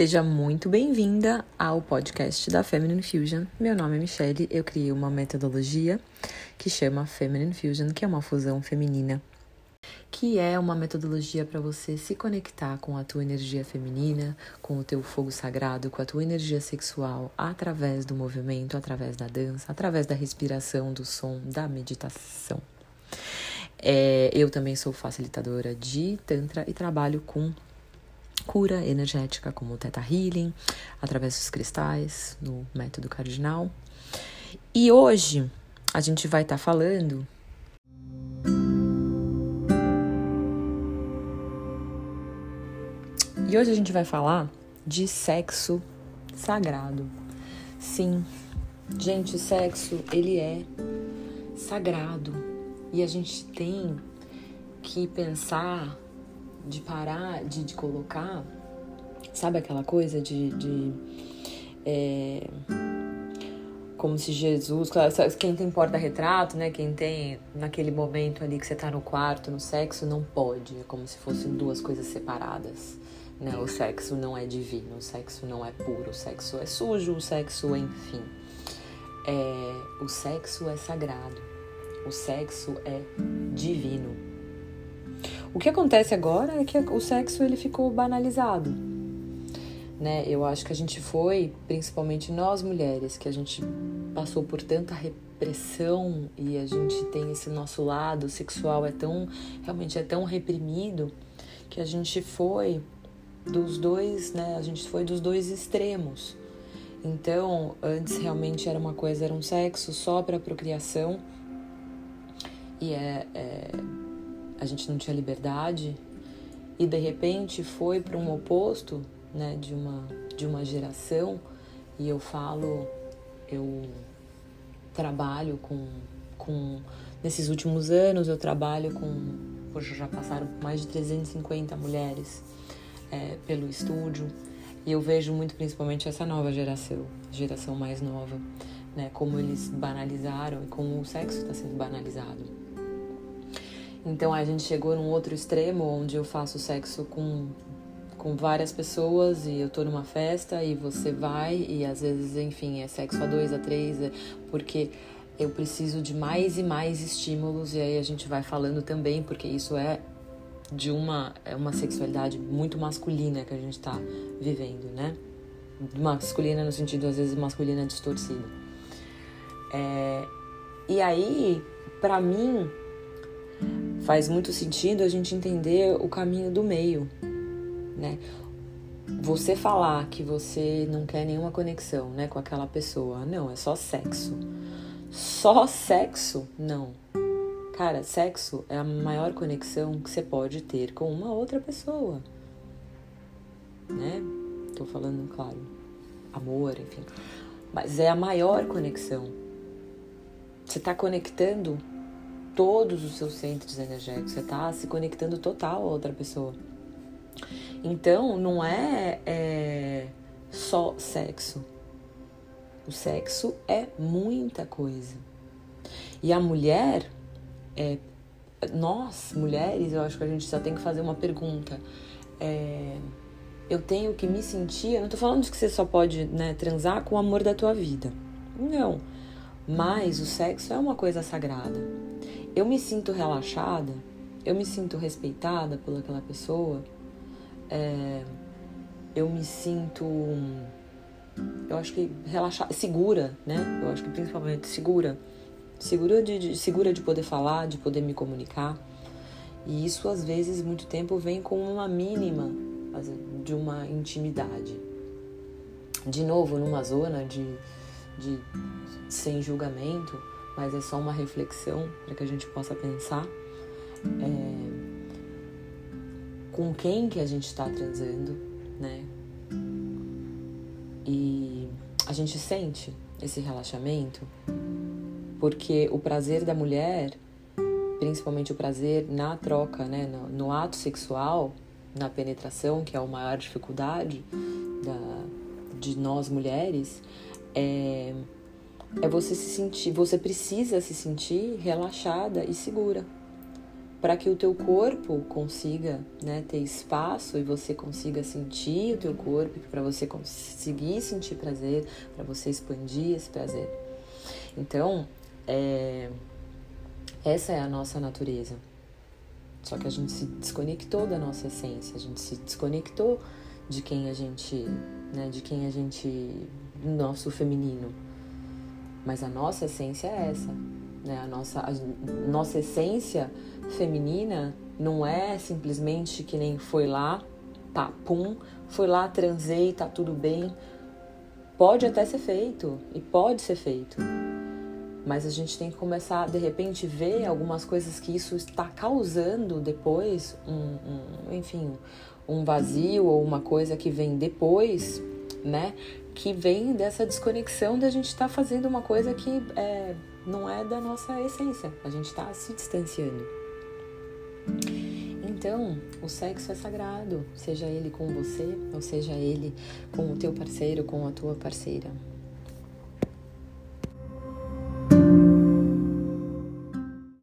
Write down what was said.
Seja muito bem-vinda ao podcast da Feminine Fusion. Meu nome é Michelle, eu criei uma metodologia que chama Feminine Fusion, que é uma fusão feminina, que é uma metodologia para você se conectar com a tua energia feminina, com o teu fogo sagrado, com a tua energia sexual, através do movimento, através da dança, através da respiração, do som, da meditação. É, eu também sou facilitadora de Tantra e trabalho com cura energética, como o Theta Healing, através dos cristais, no método cardinal. E hoje a gente vai estar tá falando. E hoje a gente vai falar de sexo sagrado. Sim, gente, sexo ele é sagrado e a gente tem que pensar de parar de, de colocar, sabe aquela coisa de. de é, como se Jesus, quem tem porta-retrato, né? Quem tem naquele momento ali que você tá no quarto, no sexo, não pode. É como se fossem duas coisas separadas. Né? O sexo não é divino, o sexo não é puro, o sexo é sujo, o sexo, enfim. É, o sexo é sagrado, o sexo é divino. O que acontece agora é que o sexo ele ficou banalizado. Né? Eu acho que a gente foi, principalmente nós mulheres, que a gente passou por tanta repressão e a gente tem esse nosso lado sexual é tão realmente é tão reprimido que a gente foi dos dois, né? A gente foi dos dois extremos. Então, antes realmente era uma coisa, era um sexo só para procriação e é, é a gente não tinha liberdade e de repente foi para um oposto, né, de uma de uma geração. E eu falo, eu trabalho com com nesses últimos anos eu trabalho com, poxa, já passaram mais de 350 mulheres é, pelo estúdio. E eu vejo muito principalmente essa nova geração, geração mais nova, né, como eles banalizaram e como o sexo está sendo banalizado então a gente chegou num outro extremo onde eu faço sexo com com várias pessoas e eu tô numa festa e você vai e às vezes, enfim, é sexo a dois, a três, é porque eu preciso de mais e mais estímulos e aí a gente vai falando também, porque isso é de uma, é uma sexualidade muito masculina que a gente tá vivendo, né? Masculina no sentido, às vezes, masculina distorcida. É, e aí, para mim, faz muito sentido a gente entender o caminho do meio, né? Você falar que você não quer nenhuma conexão, né, com aquela pessoa, não, é só sexo. Só sexo? Não. Cara, sexo é a maior conexão que você pode ter com uma outra pessoa. Né? Tô falando, claro, amor, enfim. Mas é a maior conexão. Você tá conectando todos os seus centros energéticos, você está se conectando total a outra pessoa. Então, não é, é só sexo. O sexo é muita coisa. E a mulher, é, nós mulheres, eu acho que a gente só tem que fazer uma pergunta. É, eu tenho que me sentir. Eu não tô falando que você só pode né, transar com o amor da tua vida. Não. Mas o sexo é uma coisa sagrada eu me sinto relaxada, eu me sinto respeitada por aquela pessoa, é, eu me sinto, eu acho que relaxada, segura, né? Eu acho que principalmente segura, segura de, de, segura de poder falar, de poder me comunicar. E isso às vezes muito tempo vem com uma mínima de uma intimidade. De novo, numa zona de, de sem julgamento, mas é só uma reflexão para que a gente possa pensar é, com quem que a gente está transando, né? E a gente sente esse relaxamento porque o prazer da mulher, principalmente o prazer na troca, né, no, no ato sexual, na penetração, que é a maior dificuldade da, de nós mulheres, é é você se sentir, você precisa se sentir relaxada e segura. para que o teu corpo consiga né, ter espaço e você consiga sentir o teu corpo, para você conseguir sentir prazer, para você expandir esse prazer. Então, é, essa é a nossa natureza. Só que a gente se desconectou da nossa essência, a gente se desconectou de quem a gente, né, de quem a gente, nosso feminino. Mas a nossa essência é essa, né? A nossa, a nossa essência feminina não é simplesmente que nem foi lá, pá, pum, foi lá, transei, tá tudo bem. Pode até ser feito e pode ser feito. Mas a gente tem que começar, de repente, ver algumas coisas que isso está causando depois, um, um, enfim, um vazio ou uma coisa que vem depois, né? Que vem dessa desconexão da gente estar tá fazendo uma coisa que é, não é da nossa essência. A gente está se distanciando. Então, o sexo é sagrado, seja ele com você ou seja ele com o teu parceiro, com a tua parceira.